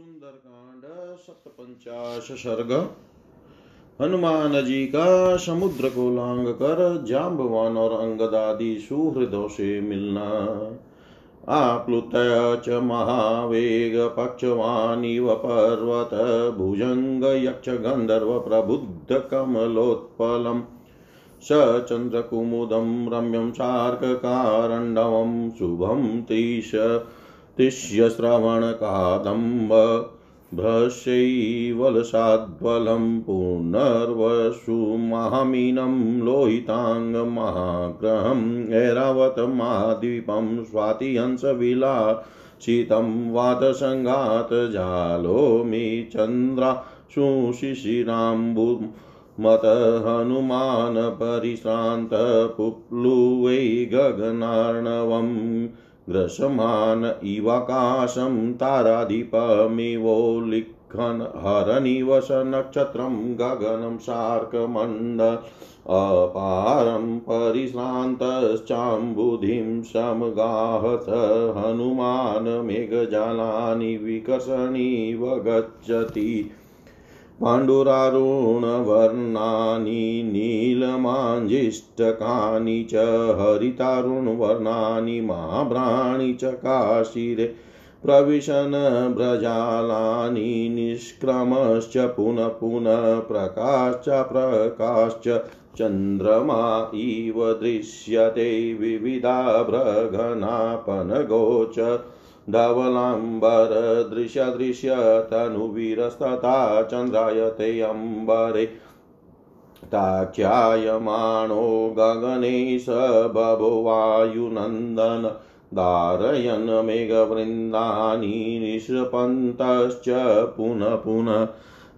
सुंदरकांड सप्तपंचाश सर्ग हनुमान जी का समुद्र को लांग कर जाम्बवान और अंगदादि सुहृदों से मिलना। आप्लुत च महावेग व पर्वत, भुजंग, यक्ष, गंधर्व, प्रबुद्ध, कमलोत्पलम्। स चन्द्रकुमुदं रम्यं शार्ककारण्डवं शुभं त्रिश तिष्यश्रवणकादम्ब भस्यैवलसाद्वलं पुनर्वसुमहमीनं लोहिताङ्गमहाग्रहम् ऐरावतमाद्वीपं स्वातिहंसविलासितं वातसङ्गातजालो मे चन्द्रा सुशिशिराम्बु मत हनुमान् परिश्रान्तपुप्लुवै गगनार्णवम् ग्रसमान इवाकाशं ताराधिपमिवोल्लिखन् हरनिवस नक्षत्रं गगनं शार्कमण्ड अपारं परिश्रान्तश्चाम्बुधिं समगाहत हनुमान् मेघजालानि विकर्षणीव गच्छति। पाण्डुरारुणवर्णानि नीलमाञ्जिष्टकानि च, हरितारुणवर्णानि महाभ्राणि च, काशिरे प्रविशन् व्रजालानि निष्क्रमश्च, पुनः पुनः प्रकाश्च प्रकाश्च, चन्द्रमा इव दृश्यते, विविधा भ्रघनापनगोच धवलाम्बरदृश्यदृश्यतनुवीरस्तथा चन्द्रायते अम्बरे। ताख्यायमाणो गगने स बभुवायुनन्दन धारयन् मेघवृन्दानि निःसृपन्तश्च पुनः पुनः।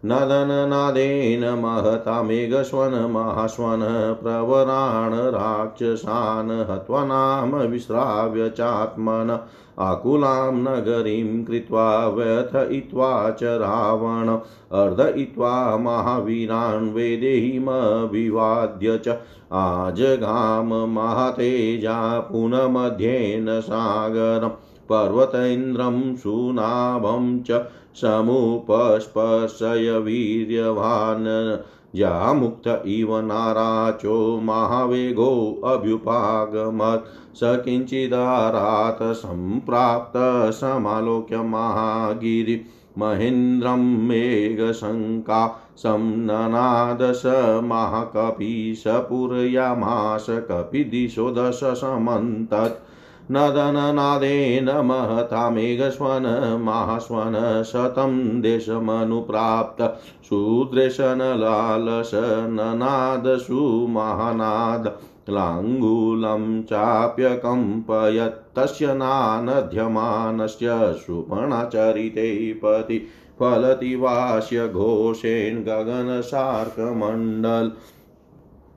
नदननादेन महता मेघस्वन महास्वन प्रवराण, राक्षसान् हत्वा नाम विश्राव्य चात्मन, आकुलां नगरीं कृत्वा व्यथयित्वा च रावण अर्धयित्वा महावीरान् वेदेहीमभिवाद्य च। आजगाम महातेजा पुनः मध्येन सागरम् पर्वतेन्द्रं सुनाभं च समुपस्पर्शय वीर्यवान् जामुक्त इव नाराचो महावेगोऽभ्युपागमत् स किञ्चिदारात् सम्प्राप्त समालोक्य महागिरि महेन्द्रं मेघशङ्का संननाद स महाकपि स पूरयामास कपिदिशो दश समन्तत्। नदननादेन महता मेघस्वन महास्वन, शतं देशमनुप्राप्त सुदृशनलालस ननाद सुमहानाद लाङ्गूलं चाप्यकम्पयत् तस्य नानध्यमानस्य सुपर्णचरिते पति, फलति वास्य घोषेण गगनशार्कमण्डल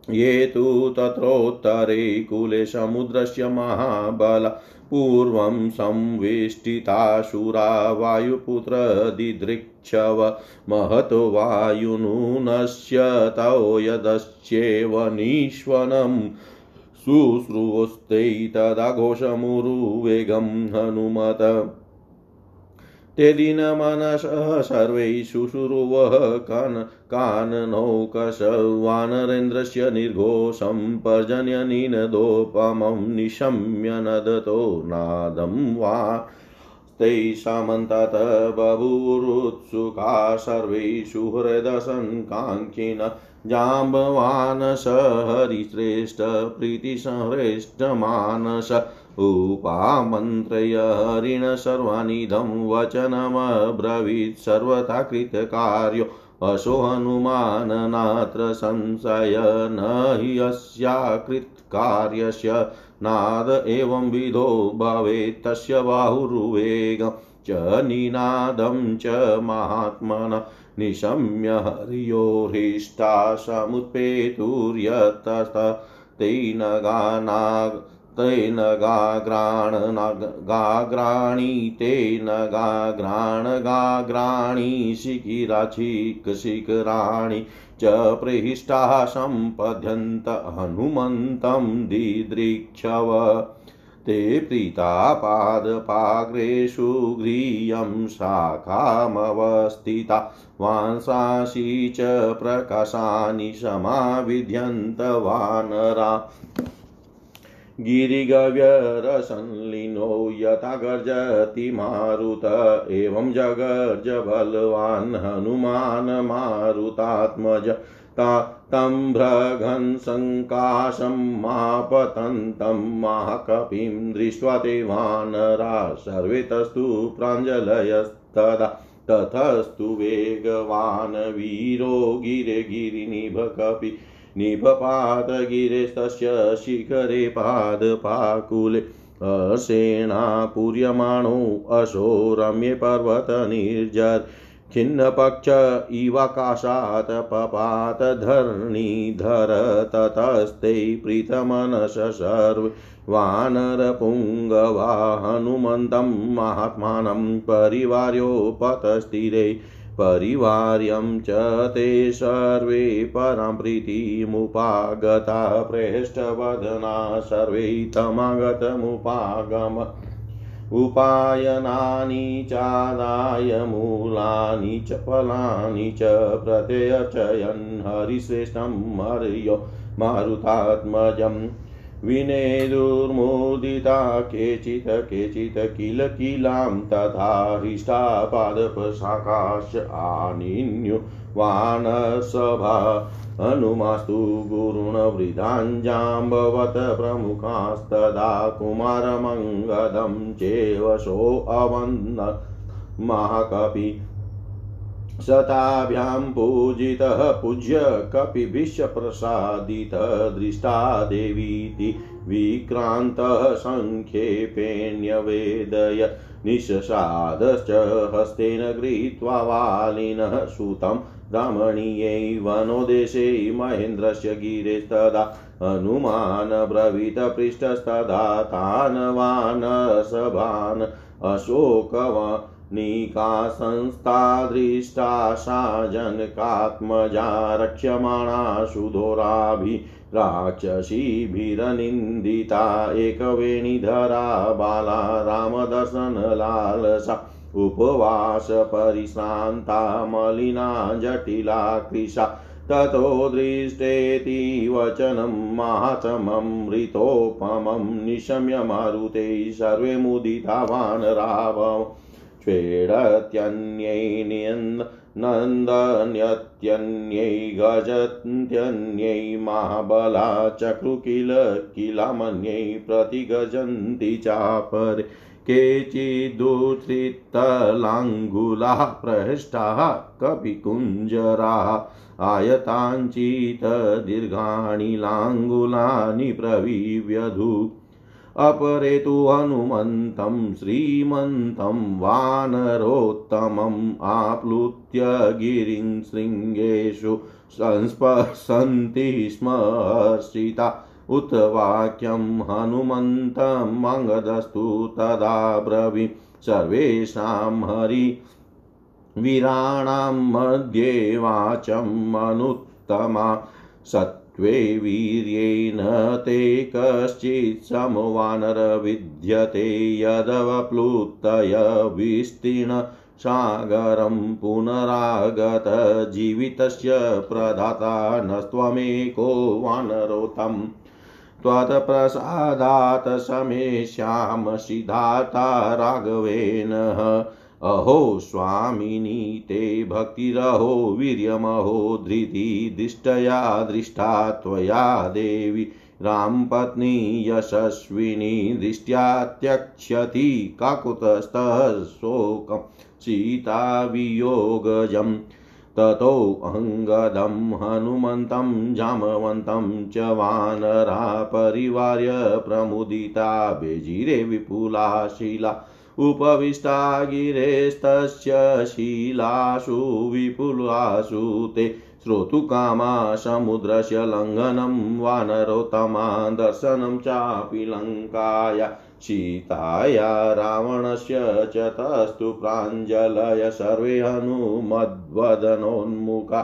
ये तु तत्रोत्तरे कुले समुद्रस्य महाबला पूर्वं संवेष्टिताशुरा वायुपुत्रदिदृक्षव महतो वायुनूनस्य तौ यदश्चेव निष्वनं शुश्रूस्ते तदाघोषमुरुवेगं हनुमत। ते दीनमनसः सर्वै शुश्रुवः कान् काननौकशवानरेन्द्रस्य निर्घोषं पर्जन्यनिनदोपमं निशम्य नदतो नादं वा। ते सामन्तात बभूरुत्सुका सर्वै सुहृदसङ्काङ्क्षिण जाम्बवान् स हरिश्रेष्ठ प्रीतिसंहृष्टमानस। उपामन्त्रय हरिण सर्वानिदं वचनमब्रवीत् सर्वथा कृतकार्यो। असो हनुमान् नात्र संशय न हि अस्याकृत्कार्यस्य। नाद एवं विधो भवेत् तस्य बाहुर्वेगं। च निनादं च महात्मन निशम्य हरियोर्हिष्ठा समुत्पेतुर्यतस्त तेन गानाग् तेन गाग्राण गाग्राणि तेन गाग्राण, गाग्राणि शिखिराचिकशिखराणि च प्रहिष्टाः सम्पद्यन्त हनुमन्तं दिदृक्षव। ते प्रीतापादपाग्रेषु गृह्यं शाखामवस्थिता वांसांसि च प्रकाशानि समाविध्यन्त वानरा। गिरिगव्यरसंलीनो यथा गर्जति मारुत, एवं जगर्ज बलवान् हनुमान् मारुतात्मज, तं भ्रघन् सङ्काशं मापतन्तं महाकपिं दृष्ट्वा ते वानरा, सर्वे तस्तु प्राञ्जलयस्तदा, ततस्तु वेगवान् वीरो गिरे गिरिनिभकपि निपपातगिरेस्तस्य शिखरे पादपाकुले असेनापूर्यमाणो असो रम्ये पर्वतनिर्जर खिन्नपक्ष इवाकाशात् पपात धरणीधर, ततस्ते प्रीतमनस सर्व वानरपुङ्गवा हनुमन्तं महात्मानं परिवार्योपतस्थिरे परिवार्यं च ते सर्वे परां प्रीतिमुपागता प्रेष्ठवदना सर्वे तमागतमुपागम। उपायनानि चादाय मूलानि च फलानि च प्रत्ययचयन् हरिश्रेष्ठं हर्यो मारुतात्मजम्। विनेदुर्मुदिता केचित् केचित् किल किलां तथा हृष्टा पादपशाकाश आनिन्यु वानसभा हनुमास्तु गुरुणवृदाञ्जाम्बवत प्रमुखास्तदा कुमारमङ्गदं चेवशोऽवन्न महाकपि शताभ्यां पूजितः पूज्य कपिभिश्प्रसादितः दृष्टा देवीति विक्रान्तः सङ्ख्येपेण्यवेदय निःसादश्च हस्तेन गृहीत्वा वालिनः सुतं रमणीयै वनोदेशे महेन्द्रस्य गिरेस्तदा हनुमान् ब्रवीत तान् वानसभान् अशोकवा नीका संस्था दृष्टा सा जनकात्मजा रक्ष्यमाणा सुधोराभि राक्षसीभिरनिन्दिता एकवेणीधरा बाला रामदर्शनलालसा उपवासपरिश्रान्ता मलिना जटिला कृशा ततो दृष्टेति वचनं माचममृतोपमं निशम्य मारुते सर्वे मुदिता वानरावम् स्वेडत्यन्यै नन्दन्यत्यन्यै गजन्त्यन्यै महाबला चक्रु किल किलामन्यै प्रतिगजन्ति चापरे। केचिदुत्थितलाङ्गुलाः पृष्टाः कपिकुञ्जराः आयताञ्चितदीर्घाणि लाङ्गुलानि प्रविव्यधु। अपरे तु हनुमन्तं श्रीमन्तं वानरोत्तमम् आप्लुत्य गिरिं शृङ्गेषु संस्पशन्ति स्म हर्षिता। उत वाक्यं हनुमन्तमङ्गदस्तु तदा ब्रवी सर्वेषां हरि वीराणां मध्ये वाचम् अनुत्तमा। सत् त्वे वीर्येण ते कश्चित् समवानर विद्यते यदवप्लुतय विस्तीर्ण सागरं पुनरागतजीवितस्य प्रदाता नस्त्वमेको वानरोतम् त्वत्प्रसादात् समेष्याम सिद्धाता राघवेन अहो स्वामिनी, ते भक्तिरहो वीर्यमहो धृतिदृष्टया दृष्टा त्वया देवी। रामपत्नी यशस्विनी दृष्ट्या त्यक्ष्यति काकुतस्थः शोकं सीतावियोगजम् ततोऽङ्गदं हनुमन्तं, जामवन्तं च वानरा परिवार्य प्रमुदिता, बेजिरे विपुला शिला। उपविष्टा गिरेस्तस्य शीलासु विपुलासु ते श्रोतुकामा समुद्रस्य लङ्घनं वानरोत्तमा दर्शनं चापि लङ्काया सीताया रावणस्य च तस्तु प्राञ्जलय सर्वे हनुमद्वदनोन्मुखा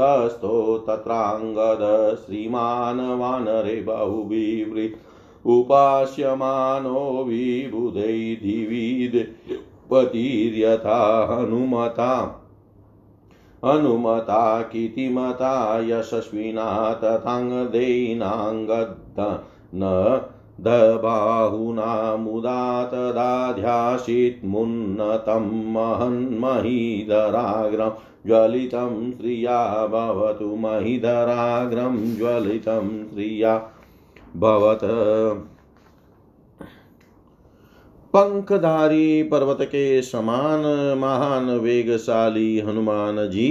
तस्थो तत्राङ्गद श्रीमान् वानरे बहुविवृत् उपास्यमानो विबुधै दिविपतिर्यथा हनुमता। अनुमता कीर्तिमता यशस्विना तथाङ्गदैनाङ्गद न दबाहुना मुदा तदाध्यासित्मुन्नतं महन्महीधराग्रं ज्वलितं श्रिया भवतु महिधराग्रं ज्वलितं श्रिया भवत। पंखधारी पर्वत के समान महान वेगशाली हनुमान जी,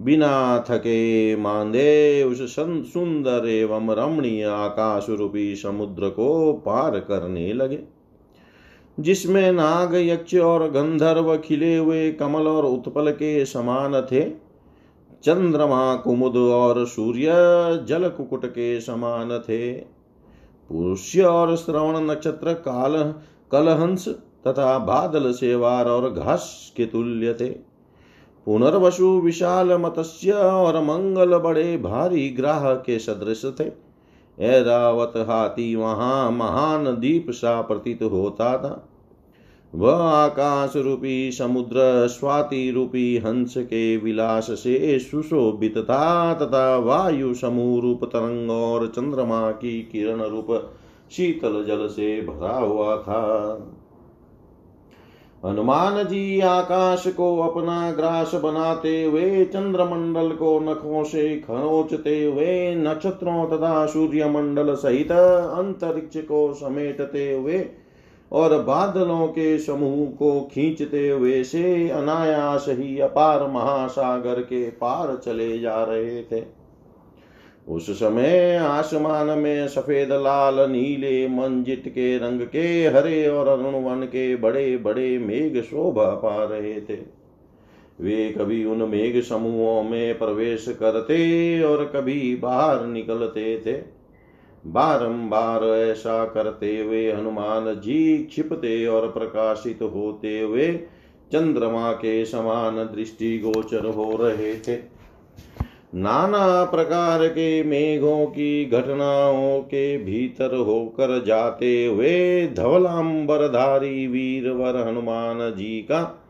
बिना थके मांदे उस सुंदर एवं रमणीय आकाश रूपी समुद्र को पार करने लगे, जिसमें नाग यक्ष और गंधर्व खिले हुए कमल और उत्पल के समान थे। चंद्रमा कुमुद और सूर्य जल कुकुट के समान थे। पुष्य और श्रवण नक्षत्र, काल, कलहंस तथा बादल, सेवार और घास के तुल्य थे। पुनर्वसु विशाल मत्स्य और मंगल बड़े भारी ग्राह के सदृश थे। ऐरावत हाथी वहाँ महान दीप सा प्रतीत होता था। वह आकाश रूपी समुद्र स्वाति रूपी हंस के विलास से सुशोभित था तथा वायु समूह रूप तरंग और चंद्रमा की किरण रूप शीतल जल से भरा हुआ था। हनुमान जी आकाश को अपना ग्रास बनाते हुए, चंद्रमंडल को नखों से खरोचते हुए, नक्षत्रों तथा सूर्य मंडल सहित अंतरिक्ष को समेटते हुए और बादलों के समूह को खींचते हुए से अनायास ही अपार महासागर के पार चले जा रहे थे। उस समय आसमान में सफ़ेद, लाल, नीले, मंजित के रंग के, हरे और अरुण वन के बड़े बड़े मेघ शोभा पा रहे थे। वे कभी उन मेघ समूहों में प्रवेश करते और कभी बाहर निकलते थे। बारंबार ऐसा करते हुए हनुमान जी क्षिपते और प्रकाशित होते हुए चंद्रमा के समान दृष्टि गोचर हो रहे थे। नाना प्रकार के मेघों की घटनाओं के भीतर होकर जाते हुए धवलांबरधारी वीरवर हनुमान जी का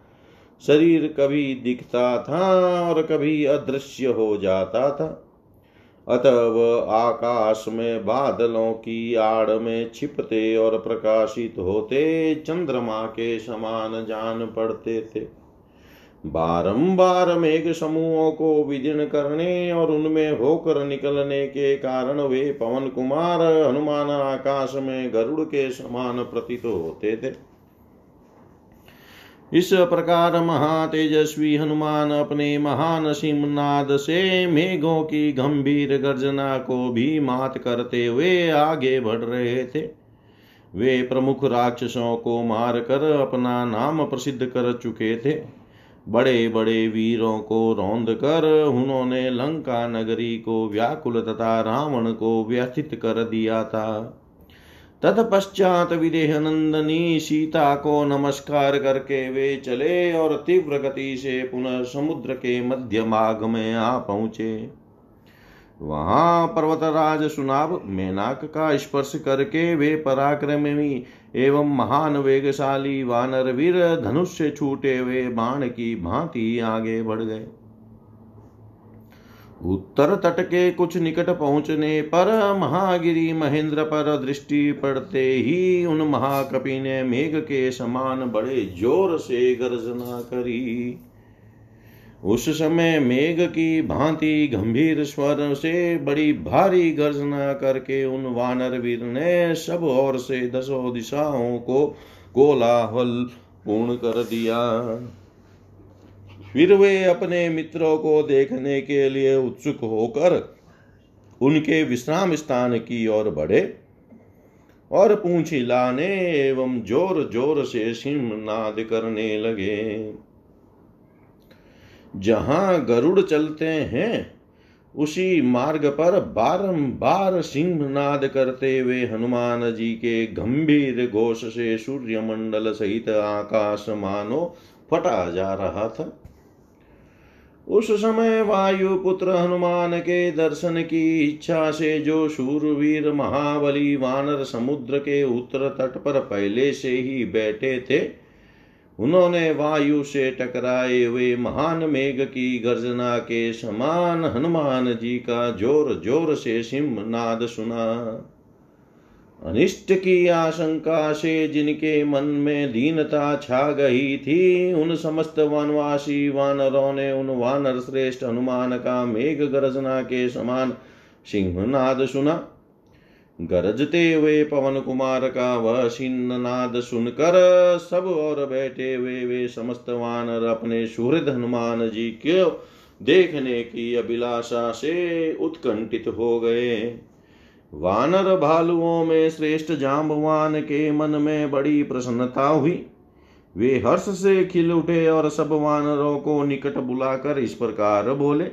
शरीर कभी दिखता था और कभी अदृश्य हो जाता था। अतः वह आकाश में बादलों की आड़ में छिपते और प्रकाशित होते, चंद्रमा के समान जान पड़ते थे। बारंबार मेघ समूहों को विदीर्ण करने और उनमें होकर निकलने के कारण वे पवन कुमार, हनुमान आकाश में गरुड़ के समान प्रतीत होते थे। इस प्रकार महातेजस्वी हनुमान अपने महान सिंहनाद से मेघों की गंभीर गर्जना को भी मात करते हुए आगे बढ़ रहे थे। वे प्रमुख राक्षसों को मारकर अपना नाम प्रसिद्ध कर चुके थे। बड़े बड़े वीरों को रौंद कर उन्होंने लंका नगरी को व्याकुल तथा रावण को व्यथित कर दिया था। तत्पश्चात विदेह नंदनी सीता को नमस्कार करके वे चले और तीव्र गति से पुनः समुद्र के मध्य मार्ग में आ पहुँचे। वहाँ पर्वतराज सुनाब मेनाक का स्पर्श करके वे पराक्रमी एवं महान वेगशाली वानर वीर धनुष से छूटे हुए बाण की भांति आगे बढ़ गए। उत्तर तट के कुछ निकट पहुँचने पर महागिरी महेंद्र पर दृष्टि पड़ते ही उन महाकपि ने मेघ के समान बड़े ज़ोर से गर्जना करी। उस समय मेघ की भांति गंभीर स्वर से बड़ी भारी गर्जना करके उन वानर वीर ने सब ओर से दसों दिशाओं को कोलाहल पूर्ण कर दिया। फिर वे अपने मित्रों को देखने के लिए उत्सुक होकर उनके विश्राम स्थान की ओर बढ़े और पूछ लाने एवं ज़ोर ज़ोर से सिंहनाद करने लगे। जहाँ गरुड़ चलते हैं, उसी मार्ग पर बारंबार सिंहनाद करते हुए हनुमान जी के गंभीर घोष से सूर्य मंडल सहित आकाश मानो फटा जा रहा था। उस समय वायु पुत्र हनुमान के दर्शन की इच्छा से जो शूरवीर महाबली वानर समुद्र के उत्तर तट पर पहले से ही बैठे थे, उन्होंने वायु से टकराए हुए महान मेघ की गर्जना के समान हनुमान जी का ज़ोर ज़ोर से सिंह नाद सुना। अनिष्ट की आशंका से जिनके मन में दीनता छा गई थी, उन समस्त वनवासी वानरों ने उन वानर श्रेष्ठ हनुमान का मेघ गरजना के समान सिंहनाद सुना। गरजते हुए पवन कुमार का वह सिंह नाद सुनकर सब और बैठे हुए वे समस्त वानर अपने सुहृद हनुमान जी को देखने की अभिलाषा से उत्कंठित हो गए। वानर भालुओं में श्रेष्ठ जाम्बवान के मन में बड़ी प्रसन्नता हुई। वे हर्ष से खिल उठे और सब वानरों को निकट बुलाकर इस प्रकार बोले,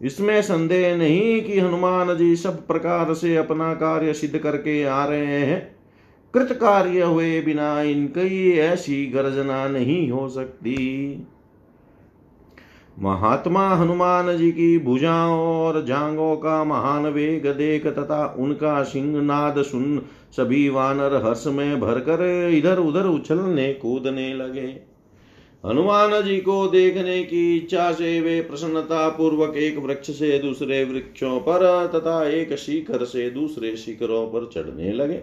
इसमें संदेह नहीं कि हनुमान जी सब प्रकार से अपना कार्य सिद्ध करके आ रहे हैं। कृत कार्य हुए बिना इनकी ऐसी गर्जना नहीं हो सकती। महात्मा हनुमान जी की भुजाओं और जांगों का महान वेग देख तथा उनका सिंहनाद सुन सभी वानर हर्ष में भरकर इधर उधर उछलने कूदने लगे। हनुमान जी को देखने की इच्छा से वे प्रसन्नता पूर्वक एक वृक्ष से दूसरे वृक्षों पर तथा एक शिखर से दूसरे शिखरों पर चढ़ने लगे।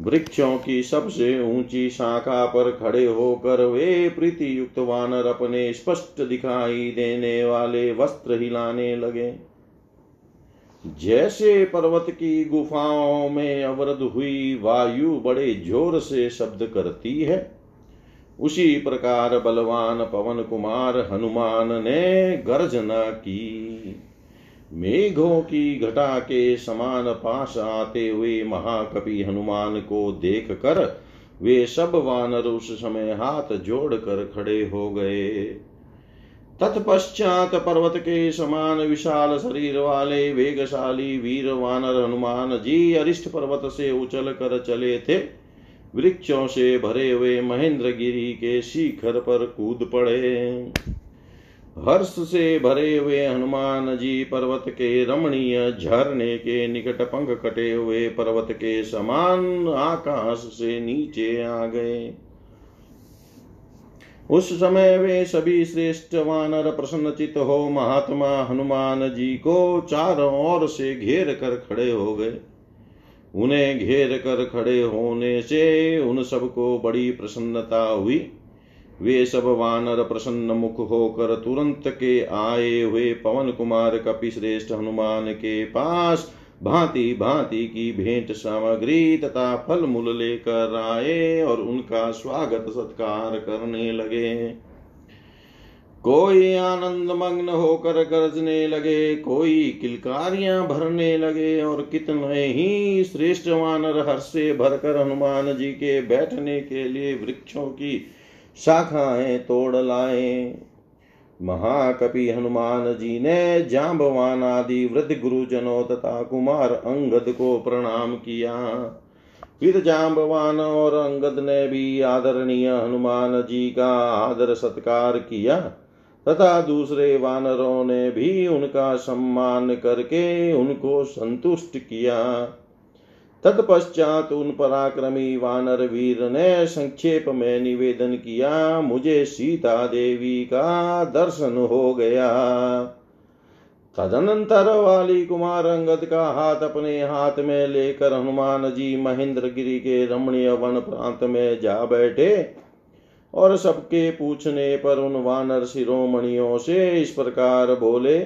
वृक्षों की सबसे ऊँची शाखा पर खड़े होकर वे प्रीति युक्त वानर अपने स्पष्ट दिखाई देने वाले वस्त्र हिलाने लगे। जैसे पर्वत की गुफाओं में अवरुद्ध हुई वायु बड़े ज़ोर से शब्द करती है, उसी प्रकार बलवान पवन कुमार हनुमान ने गर्जना की। मेघों की घटा के समान पास आते हुए महाकपि हनुमान को देख कर वे सब वानर उस समय हाथ जोड़कर खड़े हो गए। तत्पश्चात पर्वत के समान विशाल शरीर वाले वेगशाली वीर वानर हनुमान जी अरिष्ट पर्वत से उछल कर चले थे। वृक्षों से भरे हुए महेंद्र गिरी के शिखर पर कूद पड़े। हर्ष से भरे हुए हनुमान जी पर्वत के रमणीय झरने के निकट पंख कटे हुए पर्वत के समान आकाश से नीचे आ गए। उस समय वे सभी श्रेष्ठ वानर प्रसन्नचित हो महात्मा हनुमान जी को चारों ओर से घेर कर खड़े हो गए। उन्हें घेर कर खड़े होने से उन सबको बड़ी प्रसन्नता हुई। वे सब वानर प्रसन्न मुख होकर तुरंत के आए हुए पवन कुमार कपि श्रेष्ठ हनुमान के पास भांति भांति की भेंट सामग्री तथा फल मूल लेकर आए और उनका स्वागत सत्कार करने लगे। कोई आनंद मग्न होकर गरजने लगे, कोई किलकारियाँ भरने लगे और कितने ही श्रेष्ठ वानर हर्ष से भरकर हनुमान जी के बैठने के लिए वृक्षों की शाखाएँ तोड़ लाए। महाकपि हनुमान जी ने जाम्बवान आदि वृद्ध गुरुजनों तथा कुमार अंगद को प्रणाम किया। फिर जाम्बवान और अंगद ने भी आदरणीय हनुमान जी का आदर सत्कार किया तथा दूसरे वानरों ने भी उनका सम्मान करके उनको संतुष्ट किया। तत्पश्चात उन पराक्रमी वानर वीर ने संक्षेप में निवेदन किया, मुझे सीता देवी का दर्शन हो गया। तदनंतर वाली कुमार अंगद का हाथ अपने हाथ में लेकर हनुमान जी महेंद्र गिरी के रमणीय वन प्रांत में जा बैठे और सबके पूछने पर उन वानर शिरोमणियों से इस प्रकार बोले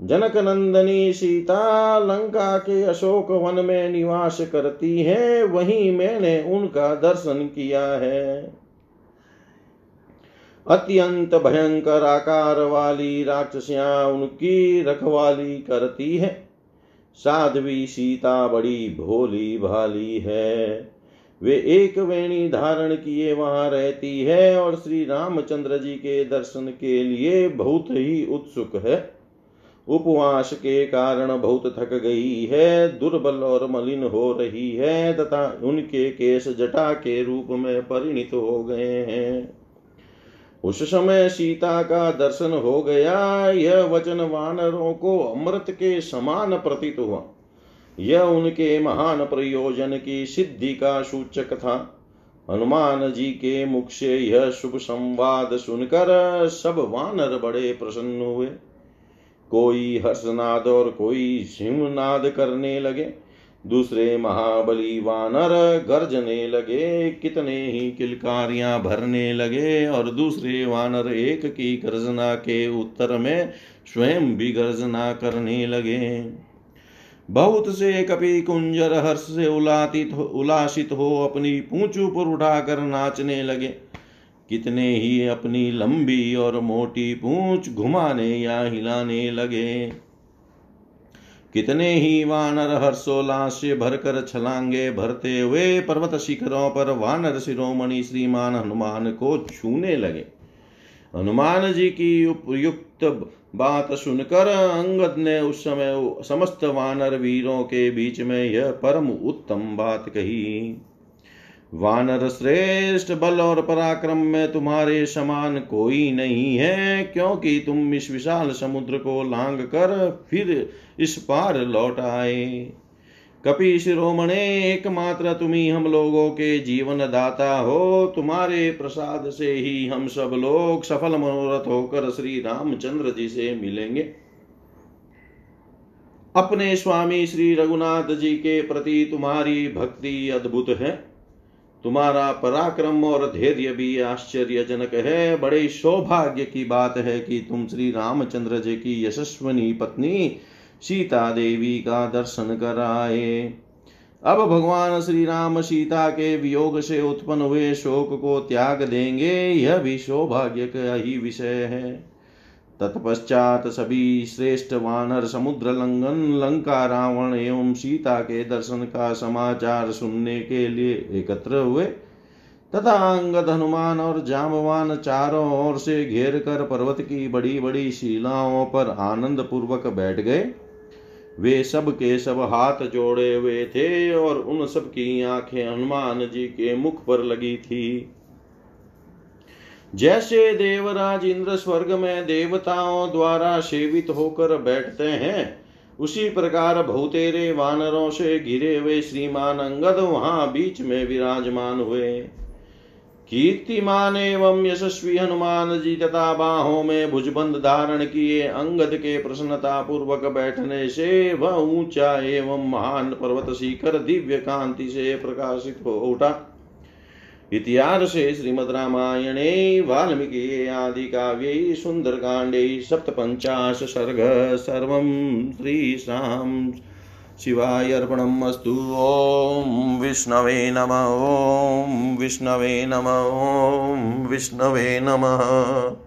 जनक नंदनी सीता लंका के अशोक वन में निवास करती है, वहीं मैंने उनका दर्शन किया है। अत्यंत भयंकर आकार वाली राक्षसियाँ उनकी रखवाली करती है। साध्वी सीता बड़ी भोली भाली है। वे एक वेणी धारण किए वहाँ रहती है और श्री रामचंद्र जी के दर्शन के लिए बहुत ही उत्सुक है। उपवास के कारण बहुत थक गई है, दुर्बल और मलिन हो रही है, तथा उनके केस जटा के रूप में परिणित हो गए हैं। उस समय सीता का दर्शन हो गया, यह वचन वानरों को अमृत के समान प्रतीत हुआ। यह उनके महान प्रयोजन की सिद्धि का सूचक था। हनुमान जी के मुख से यह शुभ संवाद सुनकर सब वानर बड़े प्रसन्न हुए। कोई हर्षनाद और कोई सिंहनाद करने लगे। दूसरे महाबली वानर गर्जने लगे, कितने ही किलकारियाँ भरने लगे और दूसरे वानर एक की गर्जना के उत्तर में स्वयं भी गर्जना करने लगे। बहुत से कपि कुंजर हर्ष से उलातित उलासित हो अपनी पूंछ ऊपर उठाकर नाचने लगे। कितने ही अपनी लंबी और मोटी पूंछ घुमाने या हिलाने लगे। कितने ही वानर हर्षोल्लास से भरकर छलांगे भरते हुए पर्वत शिखरों पर वानर शिरोमणि श्रीमान हनुमान को छूने लगे। हनुमान जी की उपयुक्त बात सुनकर अंगद ने उस समय समस्त वानर वीरों के बीच में यह परम उत्तम बात कही। वानर श्रेष्ठ बल और पराक्रम में तुम्हारे समान कोई नहीं है, क्योंकि तुम इस विशाल समुद्र को लांग कर फिर इस पार लौट आए। कपि शिरोमणे एकमात्र तुम्ही हम लोगों के जीवन दाता हो। तुम्हारे प्रसाद से ही हम सब लोग सफल मनोरथ होकर श्री रामचंद्र जी से मिलेंगे। अपने स्वामी श्री रघुनाथ जी के प्रति तुम्हारी भक्ति अद्भुत है। तुम्हारा पराक्रम और धैर्य भी आश्चर्यजनक है। बड़े सौभाग्य की बात है कि तुम श्री रामचंद्र जी की यशस्वनी पत्नी सीता देवी का दर्शन कर आए अब भगवान श्री राम सीता के वियोग से उत्पन्न हुए शोक को त्याग देंगे। यह भी सौभाग्य का ही विषय है। तत्पश्चात सभी श्रेष्ठ वानर समुद्र लंघन लंका, रावण एवं सीता के दर्शन का समाचार सुनने के लिए एकत्र हुए। तथा अंगद हनुमान और जामवान चारों ओर से घेर कर पर्वत की बड़ी बड़ी शिलाओं पर आनंद पूर्वक बैठ गए। वे सब के सब हाथ जोड़े हुए थे और उन सब की आँखें हनुमान जी के मुख पर लगी थी। जैसे देवराज इंद्र स्वर्ग में देवताओं द्वारा सेवित होकर बैठते हैं, उसी प्रकार बहुतेरे वानरों से घिरे हुए श्रीमान अंगद वहाँ बीच में विराजमान हुए। कीर्तिमान एवं यशस्वी हनुमान जी तथा बाहों में भुजबंद धारण किए अंगद के प्रसन्नता पूर्वक बैठने से वह ऊँचा एवं महान पर्वत शिखर दिव्य कांति से प्रकाशित हो उठा। इतिहास श्रीमद रामायणे वाल्मीकि आदि काव्ये सुंदरकांडे सप्तपञ्चाश सर्ग सर्व श्रीशां शिवाय अर्पणम् अस्तु। विष्णवे नम। ॐ विष्णवे नम। ॐ विष्णवे नमः।